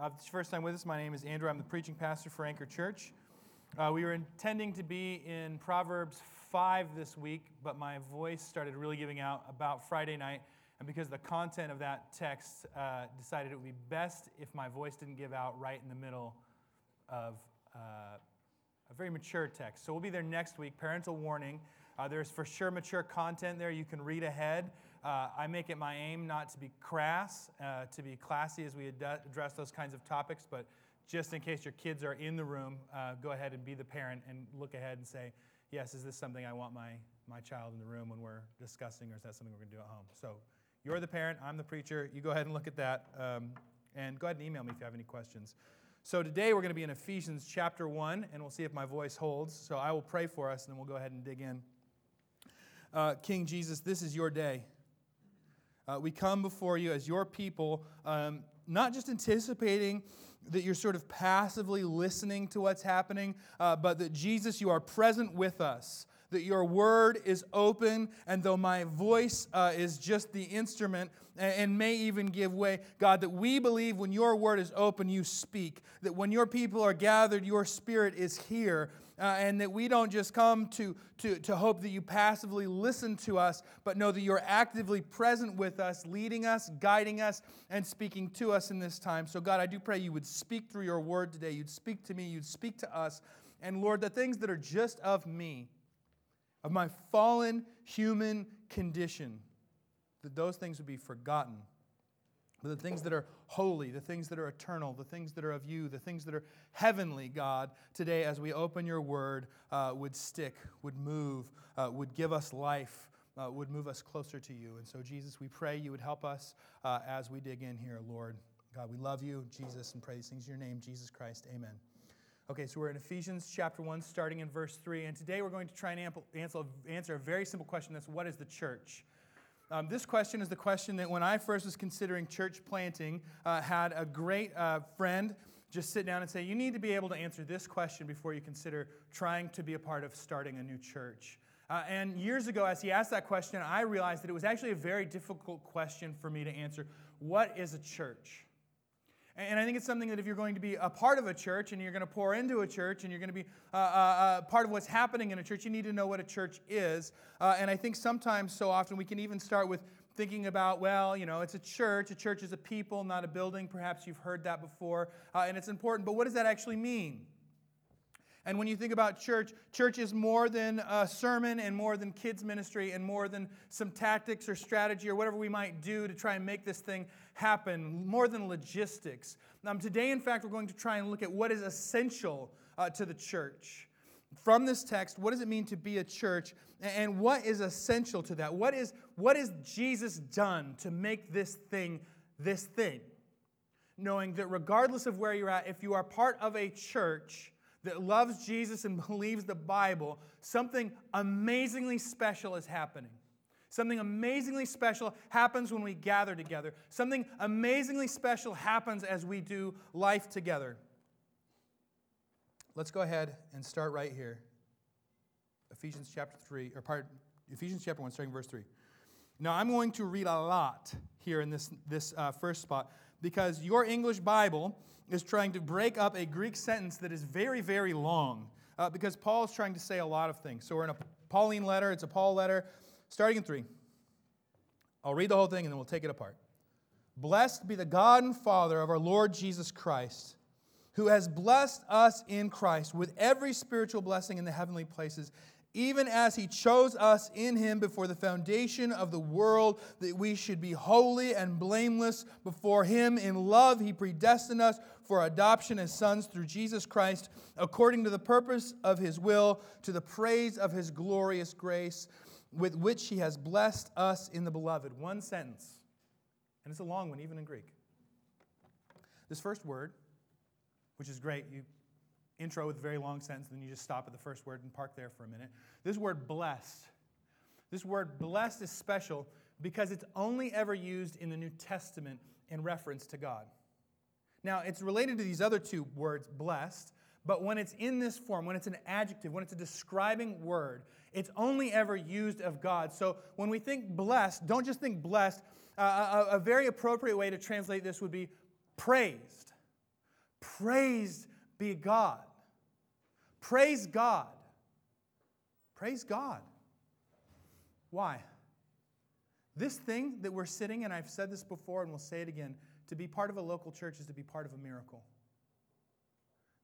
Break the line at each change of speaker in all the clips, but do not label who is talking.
Uh, if it's your first time with us, my name is Andrew. I'm the preaching pastor for Anchor Church. Uh, we were intending to be in Proverbs 5 this week, but my voice started really giving out about Friday night. And because the content of that text uh, decided it would be best if my voice didn't give out right in the middle of uh, a very mature text. So we'll be there next week. Parental warning. Uh, there's for sure mature content there. You can read ahead. Uh, I make it my aim not to be crass, uh, to be classy as we ad- address those kinds of topics, but just in case your kids are in the room, uh, go ahead and be the parent and look ahead and say, yes, is this something I want my, my child in the room when we're discussing, or is that something we're going to do at home? So you're the parent, I'm the preacher. You go ahead and look at that. Um, and go ahead and email me if you have any questions. So today we're going to be in Ephesians chapter 1, and we'll see if my voice holds. So I will pray for us, and then we'll go ahead and dig in. Uh, King Jesus, this is your day. Uh, we come before you as your people, um, not just anticipating that you're sort of passively listening to what's happening, uh, but that Jesus, you are present with us. That your word is open, and though my voice uh, is just the instrument and, and may even give way, God, that we believe when your word is open, you speak. That when your people are gathered, your spirit is here uh, and that we don't just come to, to, to hope that you passively listen to us, but know that you're actively present with us, leading us, guiding us, and speaking to us in this time. So, God, I do pray you would speak through your word today. You'd speak to me, you'd speak to us. And, Lord, the things that are just of me, of my fallen human condition, that those things would be forgotten the things that are holy, the things that are eternal, the things that are of you, the things that are heavenly, God, today as we open your word, uh, would stick, would move, uh, would give us life, uh, would move us closer to you. And so, Jesus, we pray you would help us uh, as we dig in here, Lord. God, we love you, Jesus, and pray these things in your name, Jesus Christ. Amen. Okay, so we're in Ephesians chapter 1, starting in verse 3. And today we're going to try and answer a very simple question that's what is the church? Um, this question is the question that when I first was considering church planting, uh, had a great uh, friend just sit down and say, You need to be able to answer this question before you consider trying to be a part of starting a new church. Uh, and years ago, as he asked that question, I realized that it was actually a very difficult question for me to answer. What is a church? And I think it's something that if you're going to be a part of a church and you're going to pour into a church and you're going to be uh, uh, uh, part of what's happening in a church, you need to know what a church is. Uh, and I think sometimes, so often, we can even start with thinking about, well, you know, it's a church. A church is a people, not a building. Perhaps you've heard that before. And it's important. But what does that actually mean? And when you think about church, church is more than a sermon and more than kids' ministry and more than some tactics or strategy or whatever we might do to try and make this thing happen, more than logistics. Um, today, in fact, we're going to try and look at what is essential uh, to the church. From this text, what does it mean to be a church? And what is essential to that? What is, what is Jesus done to make this thing this thing? Knowing that regardless of where you're at, if you are part of a church, that loves Jesus and believes the Bible, something amazingly special is happening. Something amazingly special happens when we gather together. Something amazingly special happens as we do life together. Let's go ahead and start right here. Ephesians chapter 3, or part, Ephesians chapter 1, starting verse 3. Now, I'm going to read a lot here in this, this uh, first spot because your English Bible is trying to break up a Greek sentence that is very, very long uh, because Paul is trying to say a lot of things. So we're in a Pauline letter, it's a Paul letter, starting in three. I'll read the whole thing and then we'll take it apart. Blessed be the God and Father of our Lord Jesus Christ, who has blessed us in Christ with every spiritual blessing in the heavenly places even as he chose us in him before the foundation of the world, that we should be holy and blameless before him. In love, he predestined us for adoption as sons through Jesus Christ, according to the purpose of his will, to the praise of his glorious grace, with which he has blessed us in the beloved. One sentence, and it's a long one, even in Greek. This first word, which is great, you intro with a very long sentence, then you just stop at the first word and park there for a minute. This word blessed. This word blessed is special because it's only ever used in the New Testament in reference to God. Now, it's related to these other two words, blessed, but when it's in this form, when it's an adjective, when it's a describing word, it's only ever used of God. So when we think blessed, don't just think blessed. Uh, a, a very appropriate way to translate this would be praised Praised be God. Praise God. Praise God. Why? This thing that we're sitting, and I've said this before and we'll say it again to be part of a local church is to be part of a miracle.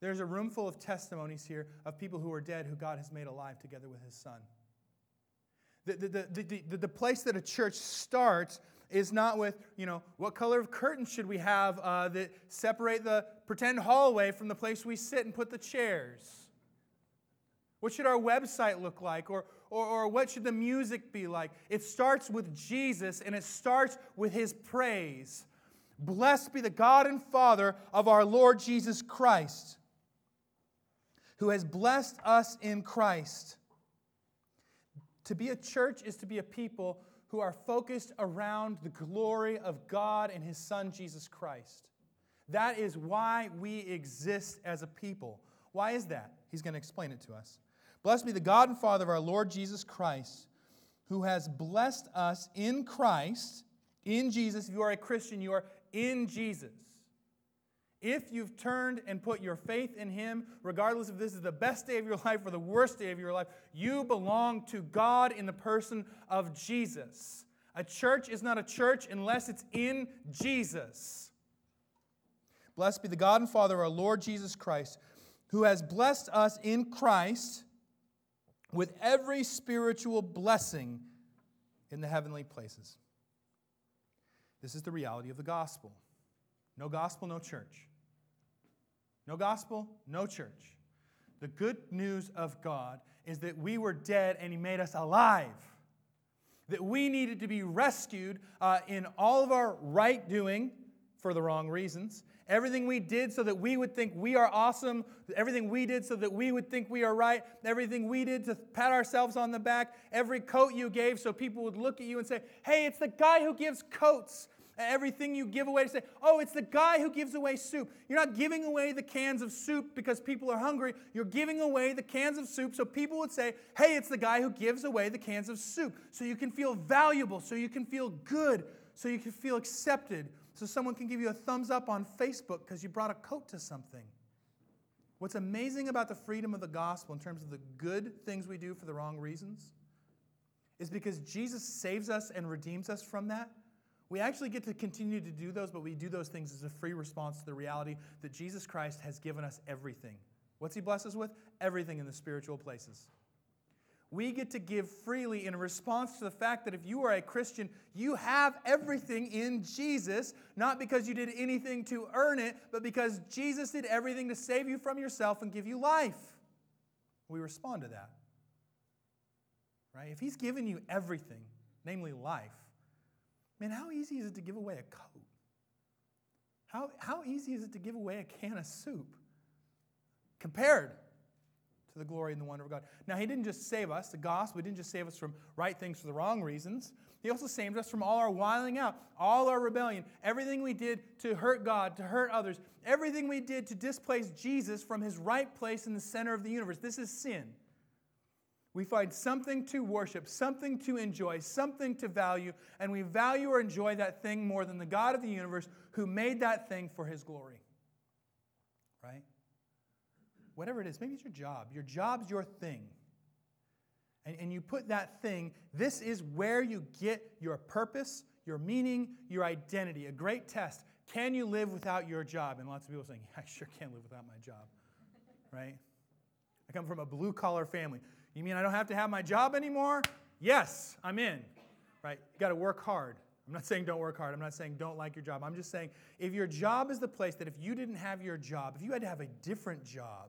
There's a room full of testimonies here of people who are dead who God has made alive together with his son. The, the, the, the, the, place that a church starts is not with, you know, what color of curtains should we have uh, that separate the pretend hallway from the place we sit and put the chairs? What should our website look like? Or, or, or what should the music be like? It starts with Jesus and it starts with his praise. Blessed be the God and Father of our Lord Jesus Christ, who has blessed us in Christ. To be a church is to be a people who are focused around the glory of God and his Son, Jesus Christ. That is why we exist as a people. Why is that? He's going to explain it to us. Blessed be the God and Father of our Lord Jesus Christ, who has blessed us in Christ, in Jesus. If you are a Christian, you are in Jesus. If you've turned and put your faith in Him, regardless if this is the best day of your life or the worst day of your life, you belong to God in the person of Jesus. A church is not a church unless it's in Jesus. Blessed be the God and Father of our Lord Jesus Christ, who has blessed us in Christ with every spiritual blessing in the heavenly places. This is the reality of the gospel. No gospel, no church. No gospel, no church. The good news of God is that we were dead and He made us alive. That we needed to be rescued uh, in all of our right doing for the wrong reasons. Everything we did so that we would think we are awesome. Everything we did so that we would think we are right. Everything we did to pat ourselves on the back. Every coat you gave so people would look at you and say, hey, it's the guy who gives coats everything you give away to say, oh, it's the guy who gives away soup. You're not giving away the cans of soup because people are hungry. You're giving away the cans of soup so people would say, hey, it's the guy who gives away the cans of soup. So you can feel valuable, so you can feel good, so you can feel accepted, so someone can give you a thumbs up on Facebook because you brought a coat to something. What's amazing about the freedom of the gospel in terms of the good things we do for the wrong reasons is because Jesus saves us and redeems us from that we actually get to continue to do those, but we do those things as a free response to the reality that Jesus Christ has given us everything. What's He blessed us with? Everything in the spiritual places. We get to give freely in response to the fact that if you are a Christian, you have everything in Jesus, not because you did anything to earn it, but because Jesus did everything to save you from yourself and give you life. We respond to that. Right? If He's given you everything, namely life, Man, how easy is it to give away a coat? How, how easy is it to give away a can of soup compared to the glory and the wonder of God? Now, He didn't just save us, the gospel, He didn't just save us from right things for the wrong reasons. He also saved us from all our wiling out, all our rebellion, everything we did to hurt God, to hurt others, everything we did to displace Jesus from His right place in the center of the universe. This is sin. We find something to worship, something to enjoy, something to value, and we value or enjoy that thing more than the God of the universe who made that thing for his glory. Right? Whatever it is, maybe it's your job. Your job's your thing. And, and you put that thing, this is where you get your purpose, your meaning, your identity. A great test. Can you live without your job? And lots of people saying, yeah, I sure can't live without my job. Right? I come from a blue collar family. You mean I don't have to have my job anymore? Yes, I'm in. Right? You got to work hard. I'm not saying don't work hard. I'm not saying don't like your job. I'm just saying if your job is the place that if you didn't have your job, if you had to have a different job,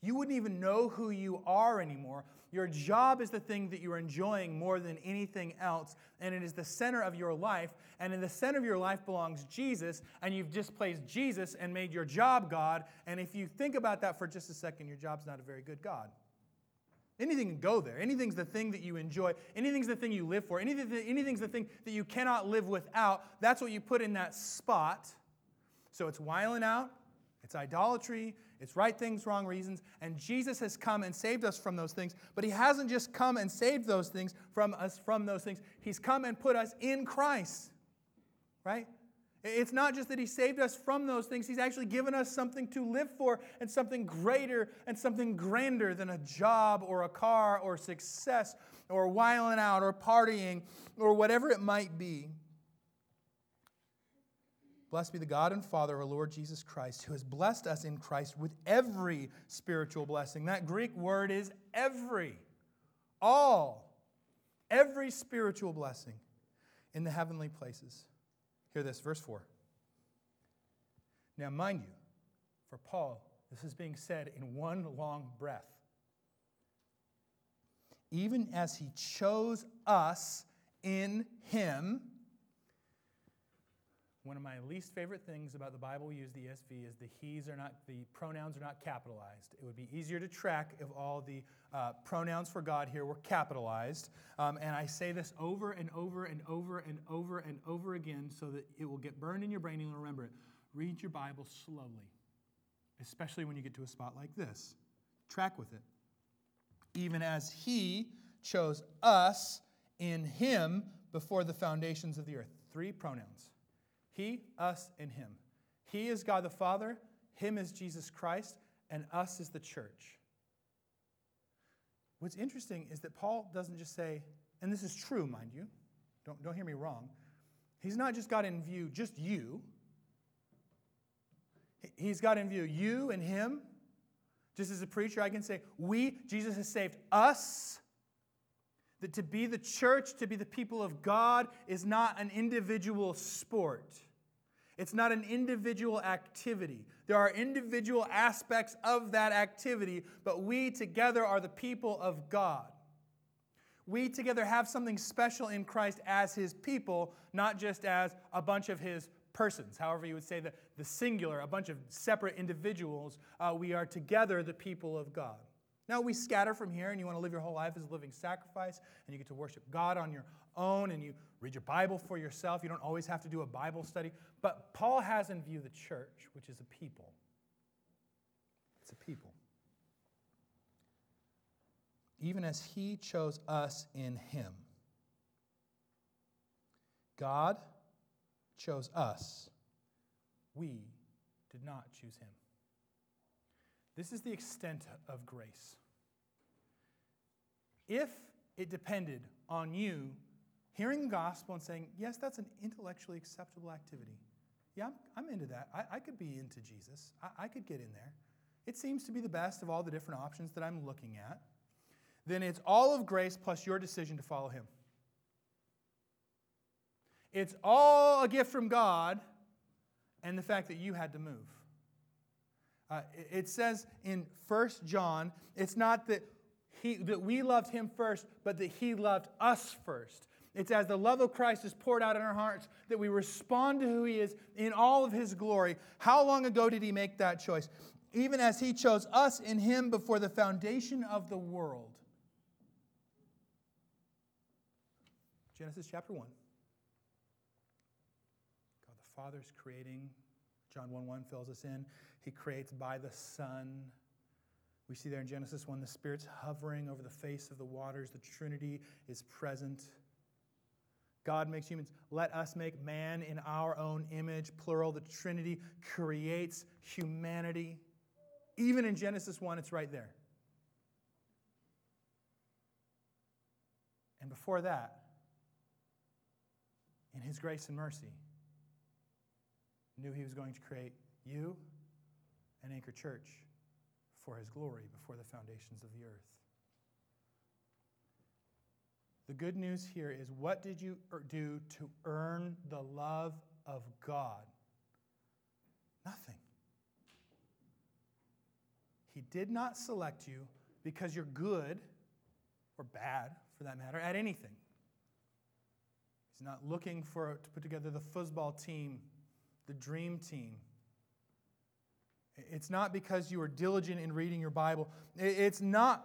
you wouldn't even know who you are anymore. Your job is the thing that you're enjoying more than anything else, and it is the center of your life. And in the center of your life belongs Jesus, and you've displaced Jesus and made your job God. And if you think about that for just a second, your job's not a very good God. Anything can go there. Anything's the thing that you enjoy. Anything's the thing you live for. Anything, anything's the thing that you cannot live without. That's what you put in that spot. So it's wiling out, it's idolatry, it's right things, wrong reasons. And Jesus has come and saved us from those things. But He hasn't just come and saved those things from us from those things. He's come and put us in Christ. Right? It's not just that He saved us from those things, He's actually given us something to live for and something greater and something grander than a job or a car or success or whiling out or partying or whatever it might be. Blessed be the God and Father of our Lord Jesus Christ, who has blessed us in Christ with every spiritual blessing. That Greek word is every, all, every spiritual blessing in the heavenly places. Hear this, verse 4. Now, mind you, for Paul, this is being said in one long breath. Even as he chose us in him one of my least favorite things about the Bible we use the ESV is the he's are not the pronouns are not capitalized. It would be easier to track if all the uh, pronouns for God here were capitalized. Um, and I say this over and over and over and over and over again so that it will get burned in your brain and you'll remember it. Read your Bible slowly, especially when you get to a spot like this. Track with it. Even as He chose us in Him before the foundations of the earth. Three pronouns he, us, and him. He is God the Father, him is Jesus Christ, and us is the church. What's interesting is that Paul doesn't just say, and this is true, mind you, don't, don't hear me wrong. He's not just got in view just you, he's got in view you and him. Just as a preacher, I can say, we, Jesus has saved us that to be the church, to be the people of God, is not an individual sport. It's not an individual activity. There are individual aspects of that activity, but we together are the people of God. We together have something special in Christ as his people, not just as a bunch of his persons. However, you would say that the singular, a bunch of separate individuals, uh, we are together the people of God. Now, we scatter from here and you want to live your whole life as a living sacrifice and you get to worship God on your own and you read your Bible for yourself. You don't always have to do a Bible study. But Paul has in view the church, which is a people. It's a people. Even as he chose us in him. God chose us. We did not choose him. This is the extent of grace. If it depended on you hearing the gospel and saying, yes, that's an intellectually acceptable activity. Yeah, I'm, I'm into that. I, I, could be into Jesus. I, I could get in there. It seems to be the best of all the different options that I'm looking at. Then it's all of grace plus your decision to follow Him. It's all a gift from God and the fact that you had to move. Uh, it says in 1 John, it's not that he, that we loved him first, but that he loved us first. It's as the love of Christ is poured out in our hearts that we respond to who he is in all of his glory. How long ago did he make that choice? Even as he chose us in him before the foundation of the world. Genesis chapter 1. God the Father is creating. John 1 1 fills us in. He creates by the Son. We see there in Genesis 1 the Spirit's hovering over the face of the waters, the Trinity is present. God makes humans. Let us make man in our own image, plural. The Trinity creates humanity. Even in Genesis 1, it's right there. And before that, in His grace and mercy, knew He was going to create you and Anchor Church for his glory before the foundations of the earth. The good news here is what did you er, do to earn the love of God? Nothing. He did not select you because you're good or bad, for that matter, at anything. He's not looking for to put together the football team, the dream team. It's not because you are diligent in reading your Bible. It's not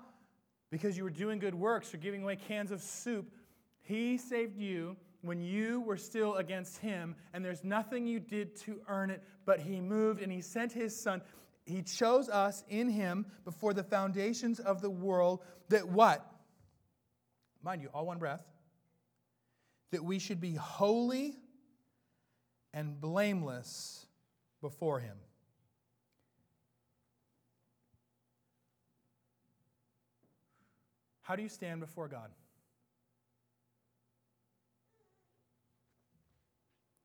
because you were doing good works or giving away cans of soup. He saved you when you were still against Him, and there's nothing you did to earn it, but He moved and He sent His Son. He chose us in Him before the foundations of the world that what? Mind you, all one breath. That we should be holy and blameless before him. How do you stand before God?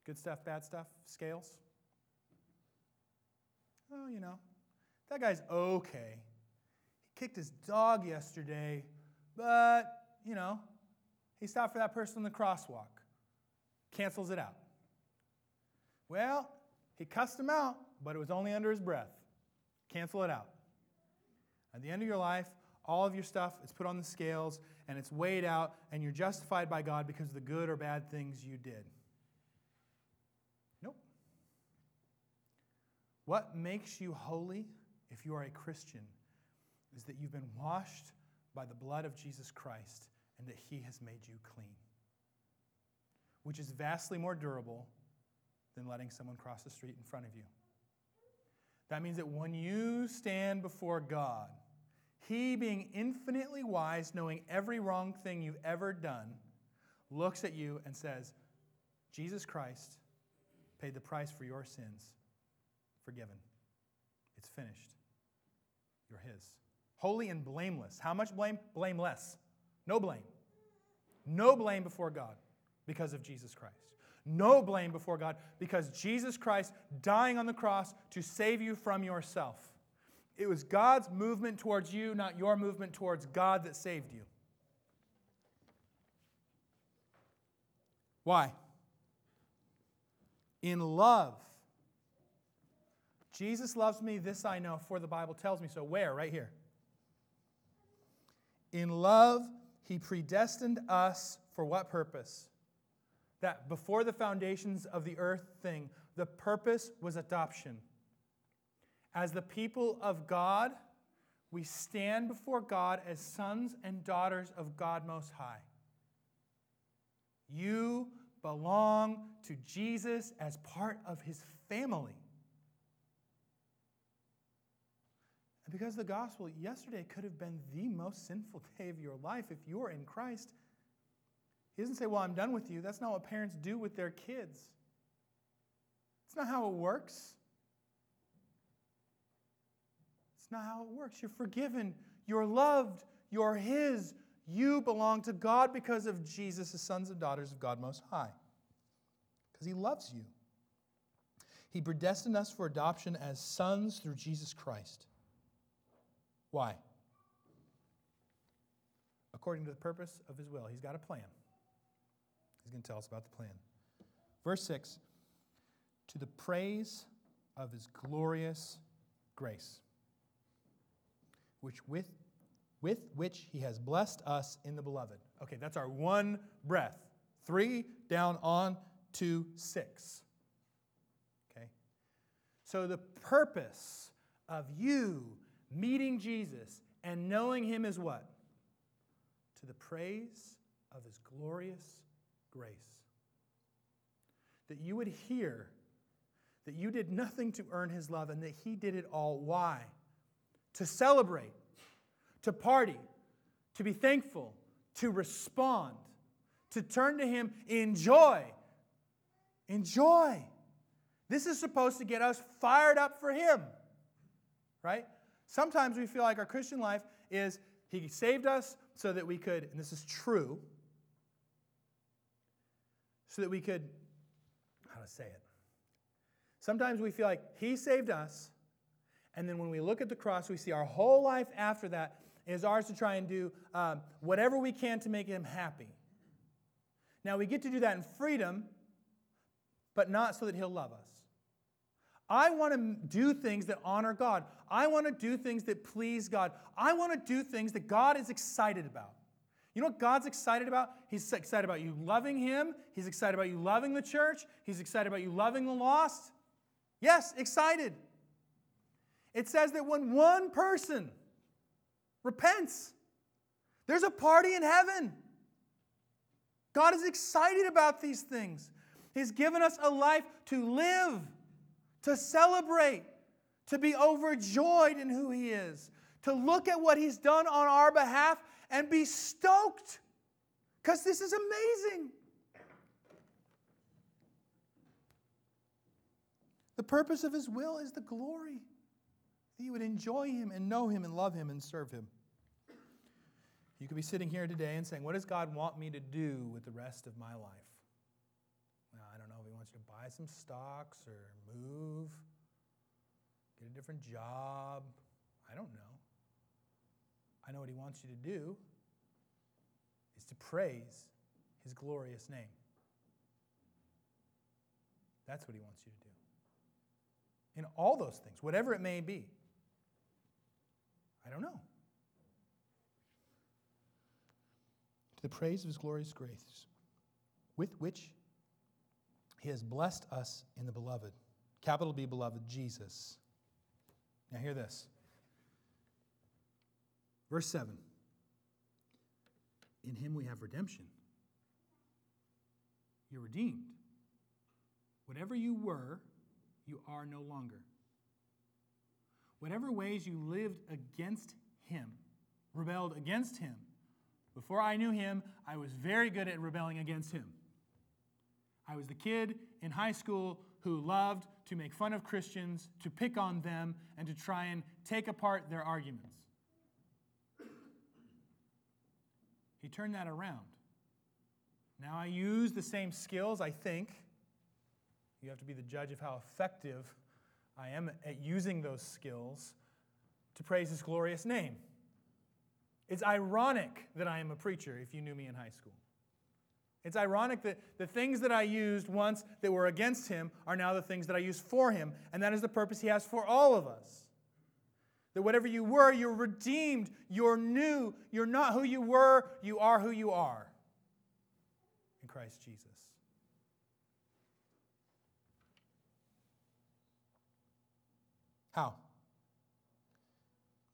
Good stuff, bad stuff, scales? Oh, you know, that guy's okay. He kicked his dog yesterday, but, you know, he stopped for that person in the crosswalk. Cancels it out. Well, he cussed him out, but it was only under his breath. Cancel it out. At the end of your life, all of your stuff is put on the scales and it's weighed out, and you're justified by God because of the good or bad things you did. Nope. What makes you holy if you are a Christian is that you've been washed by the blood of Jesus Christ and that he has made you clean, which is vastly more durable than letting someone cross the street in front of you. That means that when you stand before God, he, being infinitely wise, knowing every wrong thing you've ever done, looks at you and says, Jesus Christ paid the price for your sins. Forgiven. It's finished. You're His. Holy and blameless. How much blame? Blameless. No blame. No blame before God because of Jesus Christ. No blame before God because Jesus Christ dying on the cross to save you from yourself. It was God's movement towards you, not your movement towards God, that saved you. Why? In love. Jesus loves me, this I know, for the Bible tells me so. Where? Right here. In love, he predestined us for what purpose? That before the foundations of the earth thing, the purpose was adoption. As the people of God, we stand before God as sons and daughters of God Most High. You belong to Jesus as part of his family. And because the gospel, yesterday could have been the most sinful day of your life if you are in Christ. He doesn't say, Well, I'm done with you. That's not what parents do with their kids. It's not how it works. Not how it works. You're forgiven, you're loved, you're His. You belong to God because of Jesus, the sons and daughters of God Most High, because He loves you. He predestined us for adoption as sons through Jesus Christ. Why? According to the purpose of His will. He's got a plan. He's going to tell us about the plan. Verse 6 To the praise of His glorious grace which with, with which he has blessed us in the beloved. Okay, that's our one breath. Three down on to six. Okay? So the purpose of you meeting Jesus and knowing him is what? To the praise of his glorious grace. That you would hear that you did nothing to earn his love and that he did it all. Why? To celebrate, to party, to be thankful, to respond, to turn to Him in joy. In joy. This is supposed to get us fired up for Him, right? Sometimes we feel like our Christian life is He saved us so that we could, and this is true, so that we could, how to say it? Sometimes we feel like He saved us and then when we look at the cross, we see our whole life after that is ours to try and do um, whatever we can to make him happy. Now, we get to do that in freedom, but not so that he'll love us. I want to do things that honor God. I want to do things that please God. I want to do things that God is excited about. You know what God's excited about? He's excited about you loving Him. He's excited about you loving the church. He's excited about you loving the lost. Yes, excited. It says that when one person repents, there's a party in heaven. God is excited about these things. He's given us a life to live, to celebrate, to be overjoyed in who He is, to look at what He's done on our behalf and be stoked because this is amazing. The purpose of his will is the glory. That you would enjoy him and know him and love him and serve him. You could be sitting here today and saying, What does God want me to do with the rest of my life? Well, I don't know if he wants you to buy some stocks or move, get a different job. I don't know. I know what he wants you to do is to praise his glorious name. That's what he wants you to do. In all those things, whatever it may be. I don't know. To the praise of his glorious grace, with which he has blessed us in the beloved, capital B, beloved, Jesus. Now, hear this. Verse 7 In him we have redemption. You're redeemed. Whatever you were, you are no longer. Whatever ways you lived against him, rebelled against him, before I knew him, I was very good at rebelling against him. I was the kid in high school who loved to make fun of Christians, to pick on them, and to try and take apart their arguments. He turned that around. Now I use the same skills, I think. You have to be the judge of how effective I am at using those skills to praise his glorious name. It's ironic that I am a preacher if you knew me in high school. It's ironic that the things that I used once that were against him are now the things that I use for him, and that is the purpose he has for all of us. That whatever you were, you're redeemed, you're new, you're not who you were, you are who you are in Christ Jesus. How?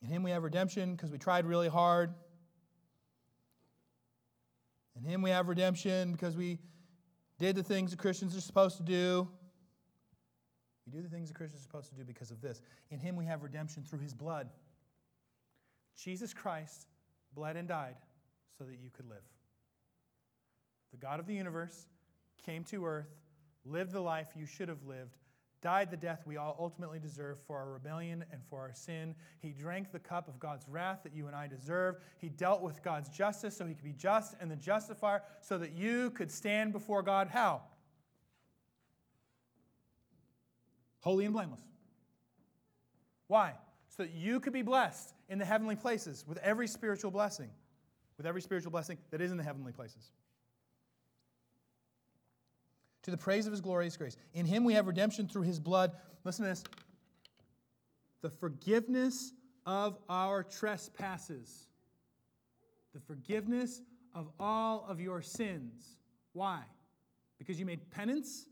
In Him we have redemption because we tried really hard. In Him we have redemption because we did the things that Christians are supposed to do. We do the things that Christians are supposed to do because of this. In Him we have redemption through His blood. Jesus Christ bled and died so that you could live. The God of the universe came to earth, lived the life you should have lived, died the death we all ultimately deserve for our rebellion and for our sin. He drank the cup of God's wrath that you and I deserve. He dealt with God's justice so he could be just and the justifier so that you could stand before God. How? Holy and blameless. Why? So that you could be blessed in the heavenly places with every spiritual blessing, with every spiritual blessing that is in the heavenly places to the praise of his glorious grace. In him we have redemption through his blood. Listen to this the forgiveness of our trespasses, the forgiveness of all of your sins. Why? Because you made penance?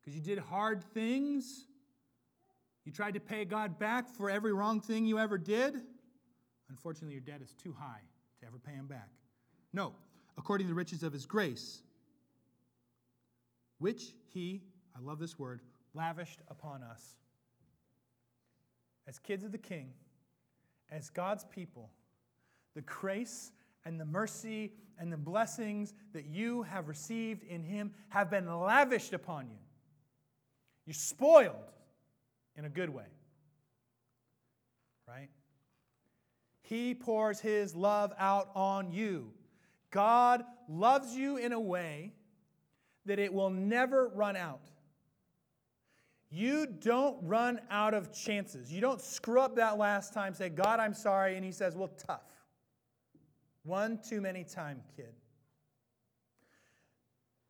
Because you did hard things? You tried to pay God back for every wrong thing you ever did? Unfortunately, your debt is too high to ever pay him back. No, according to the riches of his grace which he, I love this word, lavished upon us. As kids of the King, as God's people, the grace and the mercy and the blessings that you have received in him have been lavished upon you. You're spoiled in a good way. Right? He pours his love out on you. God loves you in a way that it will never run out. You don't run out of chances. You don't screw up that last time, say, God, I'm sorry, and He says, Well, tough. One too many time, kid.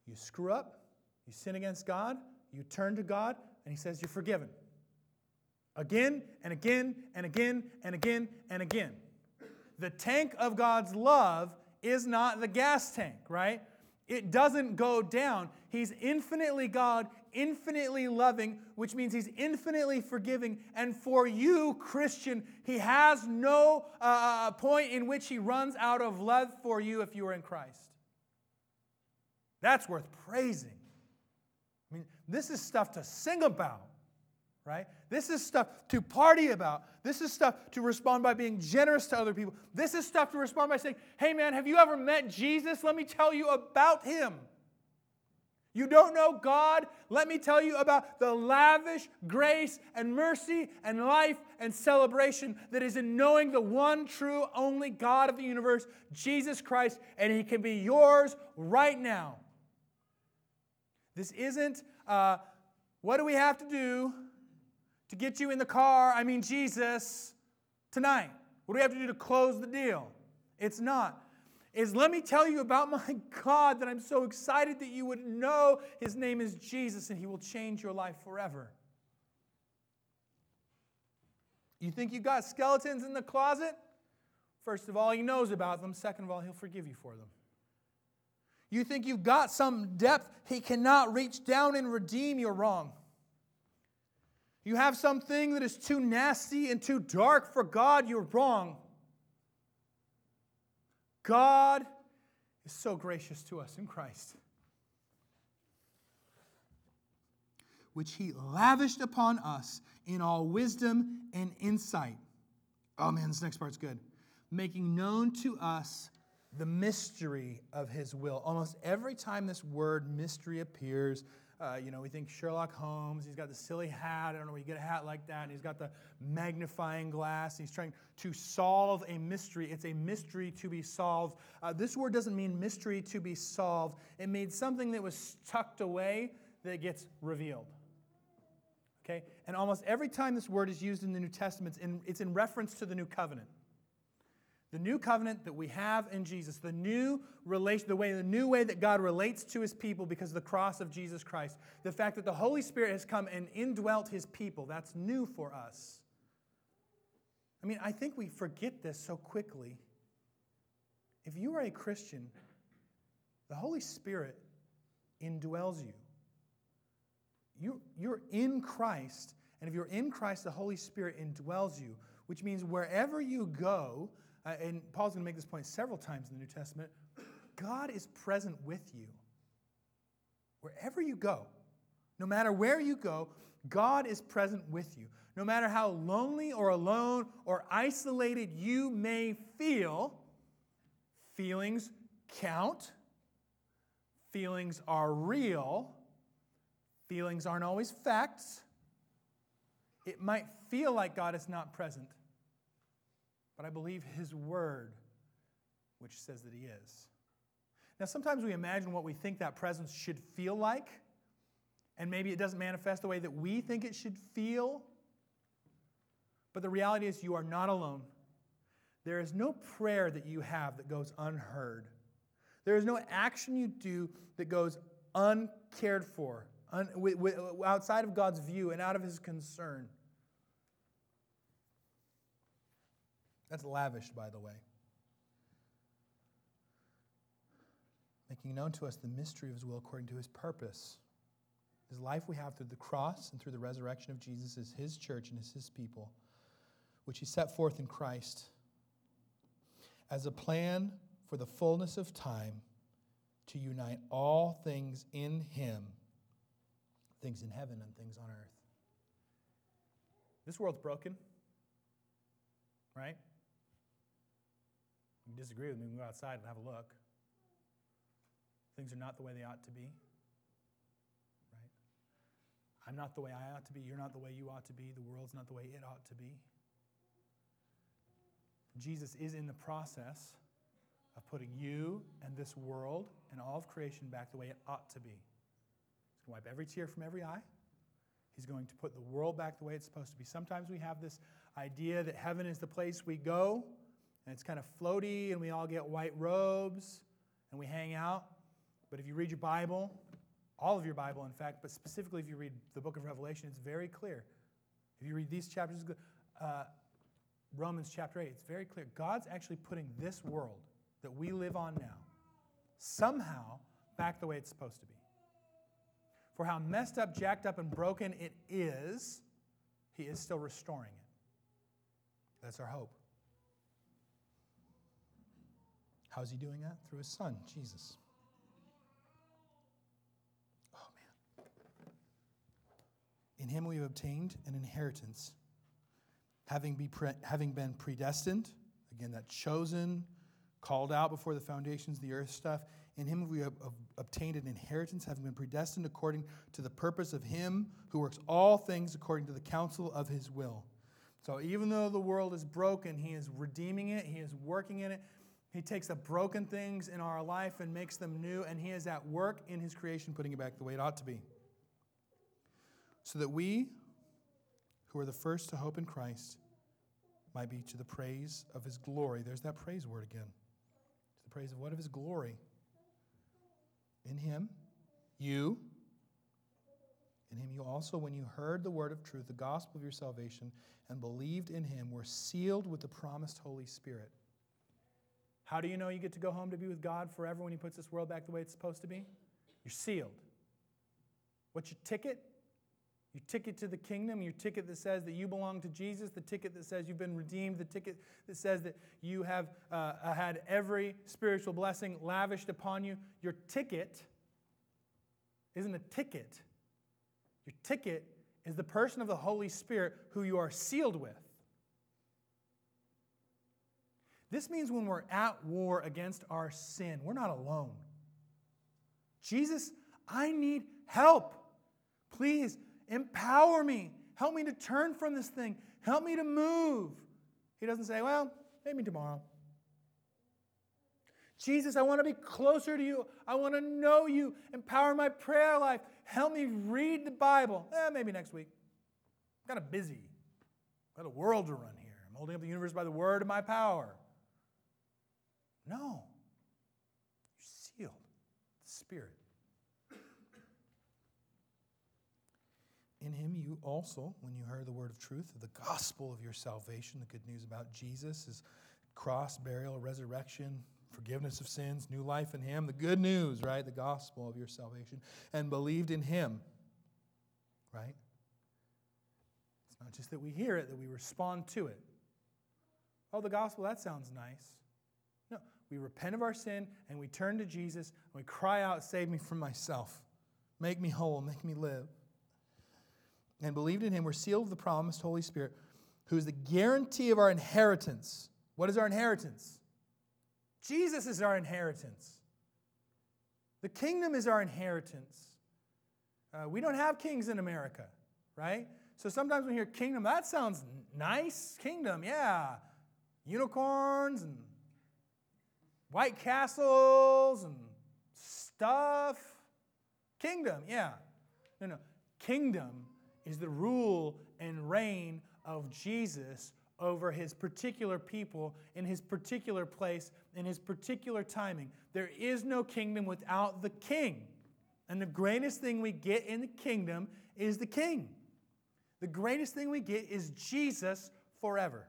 You screw up, you sin against God, you turn to God, and He says, You're forgiven. Again and again and again and again and again. The tank of God's love is not the gas tank, right? It doesn't go down. He's infinitely God, infinitely loving, which means He's infinitely forgiving. And for you, Christian, He has no uh, uh, point in which He runs out of love for you if you are in Christ. That's worth praising. I mean, this is stuff to sing about right? This is stuff to party about. This is stuff to respond by being generous to other people. This is stuff to respond by saying, hey man, have you ever met Jesus? Let me tell you about him. You don't know God? Let me tell you about the lavish grace and mercy and life and celebration that is in knowing the one true, only God of the universe, Jesus Christ, and He can be yours right now. This isn't, uh, what do we have to do to get you in the car, I mean Jesus, tonight? What do we have to do to close the deal? It's not is let me tell you about my God that I'm so excited that you would know his name is Jesus and he will change your life forever. You think you've got skeletons in the closet? First of all, he knows about them. Second of all, he'll forgive you for them. You think you've got some depth he cannot reach down and redeem, you're wrong. You have something that is too nasty and too dark for God, you're wrong. God is so gracious to us in Christ, which he lavished upon us in all wisdom and insight. Oh man, this next part's good. Making known to us the mystery of his will. Almost every time this word mystery appears, uh, you know, we think Sherlock Holmes, he's got the silly hat. I don't know you get a hat like that. And he's got the magnifying glass. he's trying to solve a mystery. It's a mystery to be solved. Uh, this word doesn't mean mystery to be solved, it means something that was tucked away that gets revealed. Okay? And almost every time this word is used in the New Testament, it's in, it's in reference to the new covenant. The new covenant that we have in Jesus, the new relation, the way, the new way that God relates to his people because of the cross of Jesus Christ, the fact that the Holy Spirit has come and indwelt his people, that's new for us. I mean, I think we forget this so quickly. If you are a Christian, the Holy Spirit indwells you. you you're in Christ, and if you're in Christ, the Holy Spirit indwells you, which means wherever you go, uh, and Paul's going to make this point several times in the New Testament God is present with you. Wherever you go, no matter where you go, God is present with you. No matter how lonely or alone or isolated you may feel, feelings count. Feelings are real. Feelings aren't always facts. It might feel like God is not present, but I believe His Word, which says that He is. Now, sometimes we imagine what we think that presence should feel like, and maybe it doesn't manifest the way that we think it should feel. But the reality is, you are not alone. There is no prayer that you have that goes unheard. There is no action you do that goes uncared for, un, outside of God's view and out of His concern. That's lavish, by the way. Making known to us the mystery of his will according to his purpose. His life we have through the cross and through the resurrection of Jesus is his church and is his people, which he set forth in Christ as a plan for the fullness of time to unite all things in him, things in heaven and things on earth. This world's broken, right? You disagree with me, we can go outside and have a look. Things are not the way they ought to be. Right? I'm not the way I ought to be. You're not the way you ought to be. The world's not the way it ought to be. Jesus is in the process of putting you and this world and all of creation back the way it ought to be. He's going to wipe every tear from every eye. He's going to put the world back the way it's supposed to be. Sometimes we have this idea that heaven is the place we go and it's kind of floaty, and we all get white robes and we hang out. But if you read your Bible, all of your Bible, in fact, but specifically if you read the book of Revelation, it's very clear. If you read these chapters, uh, Romans chapter 8, it's very clear. God's actually putting this world that we live on now somehow back the way it's supposed to be. For how messed up, jacked up, and broken it is, He is still restoring it. That's our hope. How's he doing that? Through his son, Jesus. Oh, man. In him we have obtained an inheritance, having, be pre- having been predestined, again, that chosen, called out before the foundations of the earth stuff,
In him we have obtained an inheritance, having been predestined according to the purpose of him who works all things according to the counsel of his will. So even though the world is broken, he is redeeming it, he is working in it. He takes the broken things in our life and makes them new, and he is at work in his creation, putting it back the way it ought to be. So that we, who are the first to hope in Christ, might be to the praise of his glory. There's that praise word again. To the praise of what? Of his glory. In him, you, in him you also, when you heard the word of truth, the gospel of your salvation, and believed in him, were sealed with the promised Holy Spirit. How do you know you get to go home to be with God forever when he puts this world back the way it's supposed to be? You're sealed. What's your ticket? Your ticket to the kingdom, your ticket that says that you belong to Jesus, the ticket that says you've been redeemed, the ticket that says that you have uh, had every spiritual blessing lavished upon you. Your ticket isn't a ticket. Your ticket is the person of the Holy Spirit who you are sealed with. This means when we're at war against our sin, we're not alone. Jesus, I need help. Please Empower me. Help me to turn from this thing. Help me to move. He doesn't say, well, maybe tomorrow. Jesus, I want to be closer to you. I want to know you. Empower my prayer life. Help me read the Bible. Eh, maybe next week. I'm kind of busy. I've got a world to run here. I'm holding up the universe by the word of my power. No. You're sealed. The Spirit. In him you also, when you heard the word of truth, the gospel of your salvation, the good news about Jesus, his cross, burial, resurrection, forgiveness of sins, new life in him, the good news, right? The gospel of your salvation, and believed in him, right? It's not just that we hear it, that we respond to it. Oh, the gospel, that sounds nice. We repent of our sin and we turn to Jesus and we cry out, Save me from myself. Make me whole, make me live and believed in him we're sealed with the promised Holy Spirit, who is the guarantee of our inheritance. What is our inheritance? Jesus is our inheritance. The kingdom is our inheritance. Uh, we don't have kings in America, right? So sometimes when we hear kingdom, that sounds nice. Kingdom, yeah. Unicorns and white castles and stuff. Kingdom, yeah. No, no. Kingdom is the rule and reign of Jesus over his particular people in his particular place in his particular timing. There is no kingdom without the king. And the greatest thing we get in the kingdom is the king. The greatest thing we get is Jesus forever.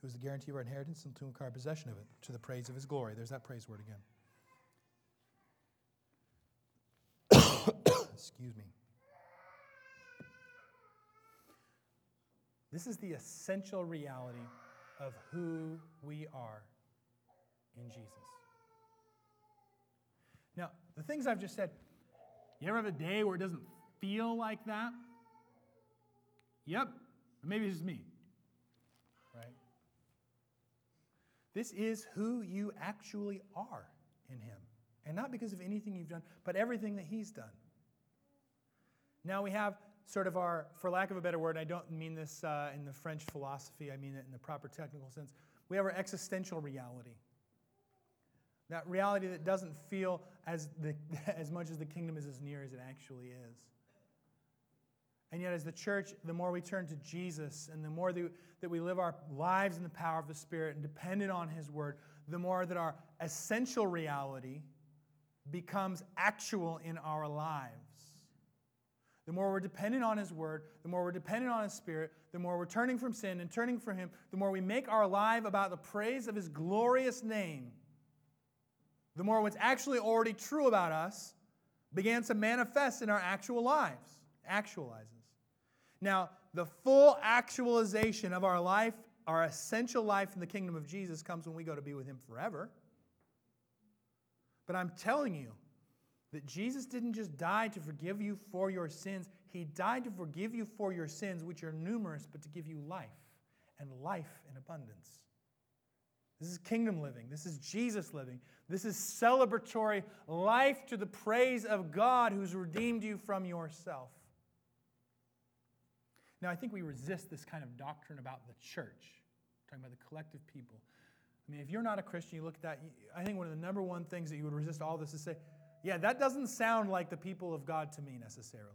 Who is the guarantee of our inheritance and to acquire possession of it, to the praise of his glory. There's that praise word again. Excuse me. This is the essential reality of who we are in Jesus. Now, the things I've just said, you ever have a day where it doesn't feel like that? Yep, maybe it's just me. Right? This is who you actually are in Him. And not because of anything you've done, but everything that He's done. Now we have sort of our, for lack of a better word, I don't mean this uh, in the French philosophy, I mean it in the proper technical sense. We have our existential reality. That reality that doesn't feel as, the, as much as the kingdom is as near as it actually is. And yet, as the church, the more we turn to Jesus and the more that we live our lives in the power of the Spirit and dependent on His Word, the more that our essential reality becomes actual in our lives the more we're dependent on His Word, the more we're dependent on His Spirit, the more we're turning from sin and turning from Him, the more we make our life about the praise of His glorious name, the more what's actually already true about us began to manifest in our actual lives, actualizes. Now, the full actualization of our life, our essential life in the kingdom of Jesus, comes when we go to be with Him forever. But I'm telling you, that Jesus didn't just die to forgive you for your sins, He died to forgive you for your sins, which are numerous, but to give you life and life in abundance.
This is kingdom living. This is Jesus living. This is celebratory life to the praise of God who's redeemed you from yourself. Now, I think we resist this kind of doctrine about the church, talking about the collective people. I mean, if you're not a Christian, you look at that, I think one of the number one things that you would resist all this is say, yeah, that doesn't sound like the people of God to me necessarily.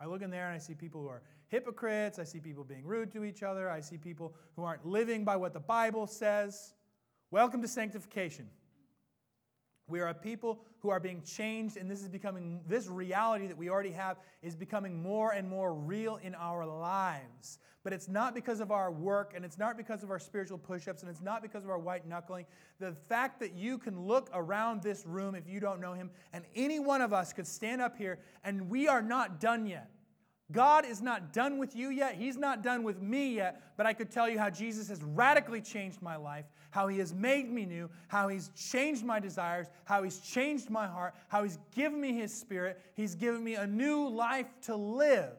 I look in there and I see people who are hypocrites. I see people being rude to each other. I see people who aren't living by what the Bible says. Welcome to sanctification. We are a people who are being changed, and this is becoming, this reality that we already have is becoming more and more real in our lives. But it's not because of our work, and it's not because of our spiritual push ups, and it's not because of our white knuckling. The fact that you can look around this room if you don't know Him, and any one of us could stand up here, and we are not done yet. God is not done with you yet. He's not done with me yet. But I could tell you how Jesus has radically changed my life, how He has made me new, how He's changed my desires, how He's changed my heart, how He's given me His Spirit. He's given me a new life to live.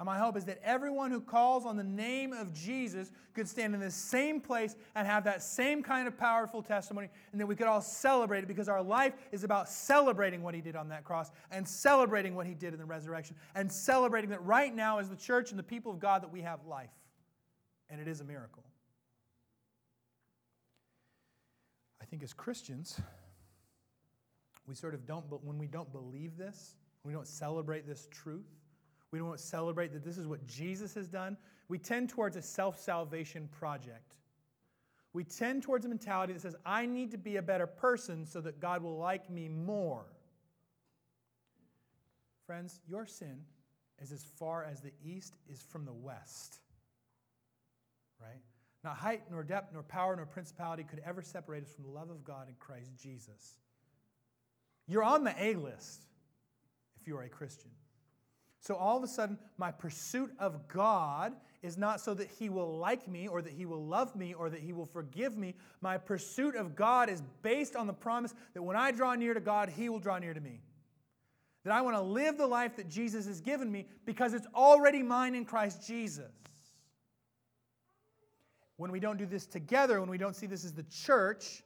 And my hope is that everyone who calls on the name of Jesus could stand in the same place and have that same kind of powerful testimony, and that we could all celebrate it because our life is about celebrating what he did on that cross and celebrating what he did in the resurrection and celebrating that right now, as the church and the people of God, that we have life. And it is a miracle. I think as Christians, we sort of don't, but when we don't believe this, we don't celebrate this truth, we don't celebrate that this is what Jesus has done. We tend towards a self salvation project. We tend towards a mentality that says, I need to be a better person so that God will like me more. Friends, your sin is as far as the east is from the west. Right? Not height, nor depth, nor power, nor principality could ever separate us from the love of God in Christ Jesus. You're on the A list if you are a Christian. So all of a sudden, my pursuit of God is not so that He will like me or that He will love me or that He will forgive me. My pursuit of God is based on the promise that when I draw near to God, He will draw near to me. That I want to live the life that Jesus has given me because it's already mine in Christ Jesus. When we don't do this together, when we don't see this as the church,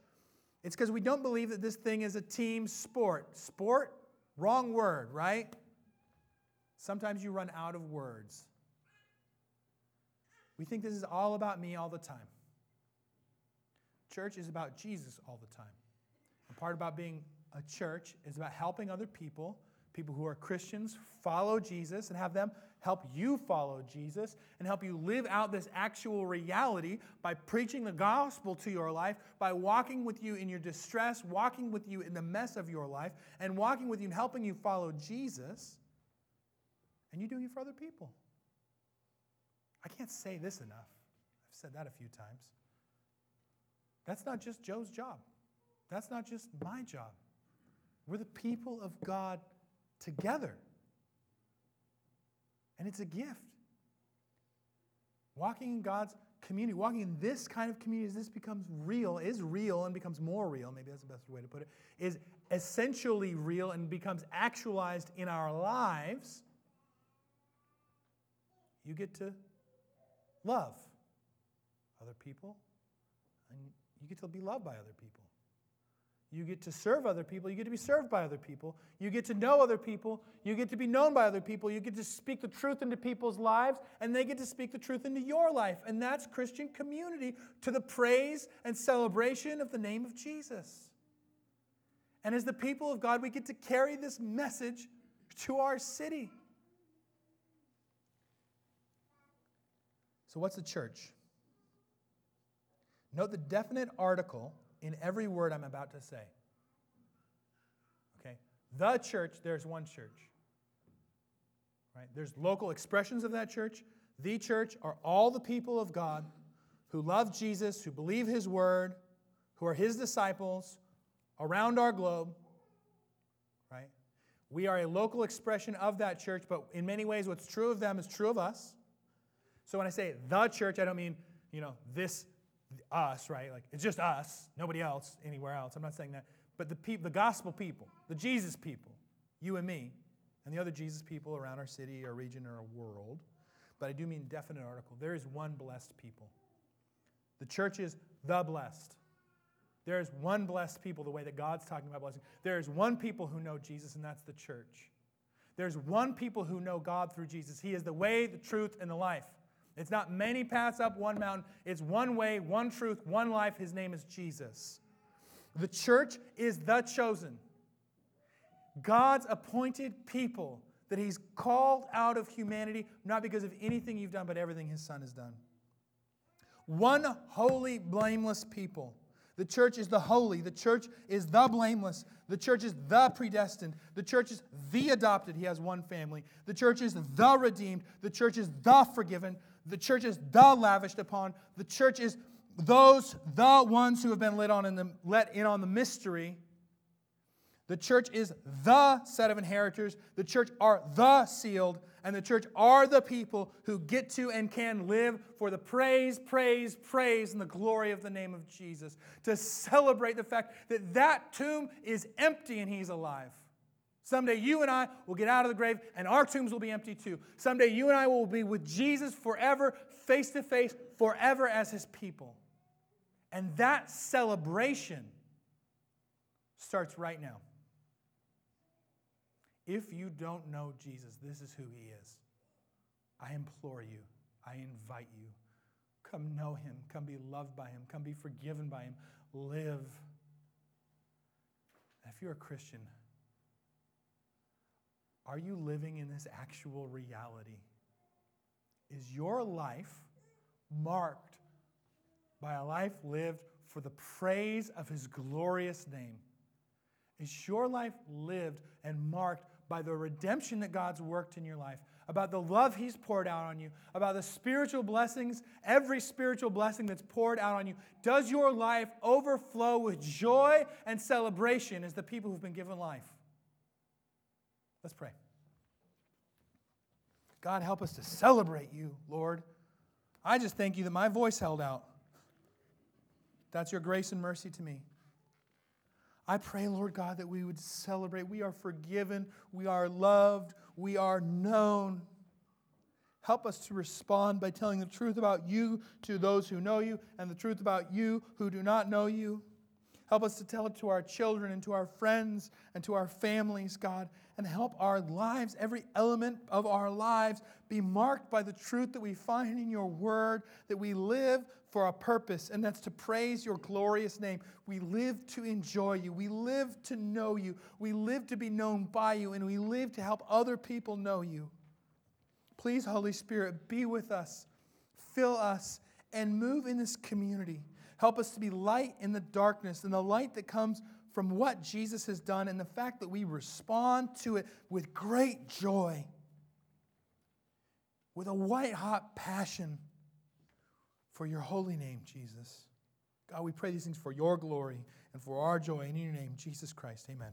it's because we don't believe that this thing is a team sport. Sport? Wrong word, right? Sometimes you run out of words. We think this is all about me all the time. Church is about Jesus all the time. And part about being a church is about helping other people, people who are Christians, follow Jesus and have them help you follow Jesus and help you live out this actual reality by preaching the gospel to your life, by walking with you in your distress, walking with you in the mess of your life, and walking with you and helping you follow Jesus. And you're doing it for other people. I can't say this enough. I've said that a few times. That's not just Joe's job. That's not just my job. We're the people of God together. And it's a gift. Walking in God's community, walking in this kind of community as this becomes real, is real and becomes more real, maybe that's the best way to put it, is essentially real and becomes actualized in our lives you get to love other people, and you get to be loved by other people. You get to serve other people. You get to be served by other people. You get to know other people. You get to be known by other people. You get to speak the truth into people's lives, and they get to speak the truth into your life. And that's Christian community to the praise and celebration of the name of Jesus. And as the people of God, we get to carry this message to our city. So, what's the church? Note the definite article in every word I'm about to say. Okay? The church, there's one church. Right? There's local expressions of that church. The church are all the people of God who love Jesus, who believe his word, who are his disciples around our globe. Right? We are a local expression of that church, but in many ways, what's true of them is true of us. So when I say the church, I don't mean, you know, this, us, right? Like it's just us, nobody else, anywhere else. I'm not saying that. But the, people, the gospel people, the Jesus people, you and me, and the other Jesus people around our city, our region, or our world. but I do mean definite article. There is one blessed people. The church is the blessed. There is one blessed people, the way that God's talking about blessing. There is one people who know Jesus, and that's the church. There's one people who know God through Jesus. He is the way, the truth, and the life. It's not many paths up one mountain. It's one way, one truth, one life. His name is Jesus. The church is the chosen. God's appointed people that He's called out of humanity, not because of anything you've done, but everything His Son has done. One holy, blameless people. The church is the holy. The church is the blameless. The church is the predestined. The church is the adopted. He has one family. The church is the redeemed. The church is the forgiven. The church is the lavished upon. The church is those, the ones who have been let, on in the, let in on the mystery. The church is the set of inheritors. The church are the sealed. And the church are the people who get to and can live for the praise, praise, praise, and the glory of the name of Jesus. To celebrate the fact that that tomb is empty and he's alive. Someday you and I will get out of the grave and our tombs will be empty too. Someday you and I will be with Jesus forever, face to face, forever as his people. And that celebration starts right now. If you don't know Jesus, this is who he is. I implore you, I invite you. Come know him, come be loved by him, come be forgiven by him, live. If you're a Christian, are you living in this actual reality? Is your life marked by a life lived for the praise of his glorious name? Is your life lived and marked by the redemption that God's worked in your life, about the love He's poured out on you, about the spiritual blessings, every spiritual blessing that's poured out on you. Does your life overflow with joy and celebration as the people who've been given life? Let's pray. God, help us to celebrate you, Lord. I just thank you that my voice held out. That's your grace and mercy to me. I pray, Lord God, that we would celebrate. We are forgiven, we are loved, we are known. Help us to respond by telling the truth about you to those who know you and the truth about you who do not know you. Help us to tell it to our children and to our friends and to our families, God, and help our lives, every element of our lives, be marked by the truth that we find in your word, that we live for a purpose, and that's to praise your glorious name. We live to enjoy you. We live to know you. We live to be known by you, and we live to help other people know you. Please, Holy Spirit, be with us, fill us, and move in this community. Help us to be light in the darkness, and the light that comes from what Jesus has done, and the fact that we respond to it with great joy, with a white hot passion for your holy name, Jesus. God, we pray these things for your glory and for our joy. In your name, Jesus Christ, amen.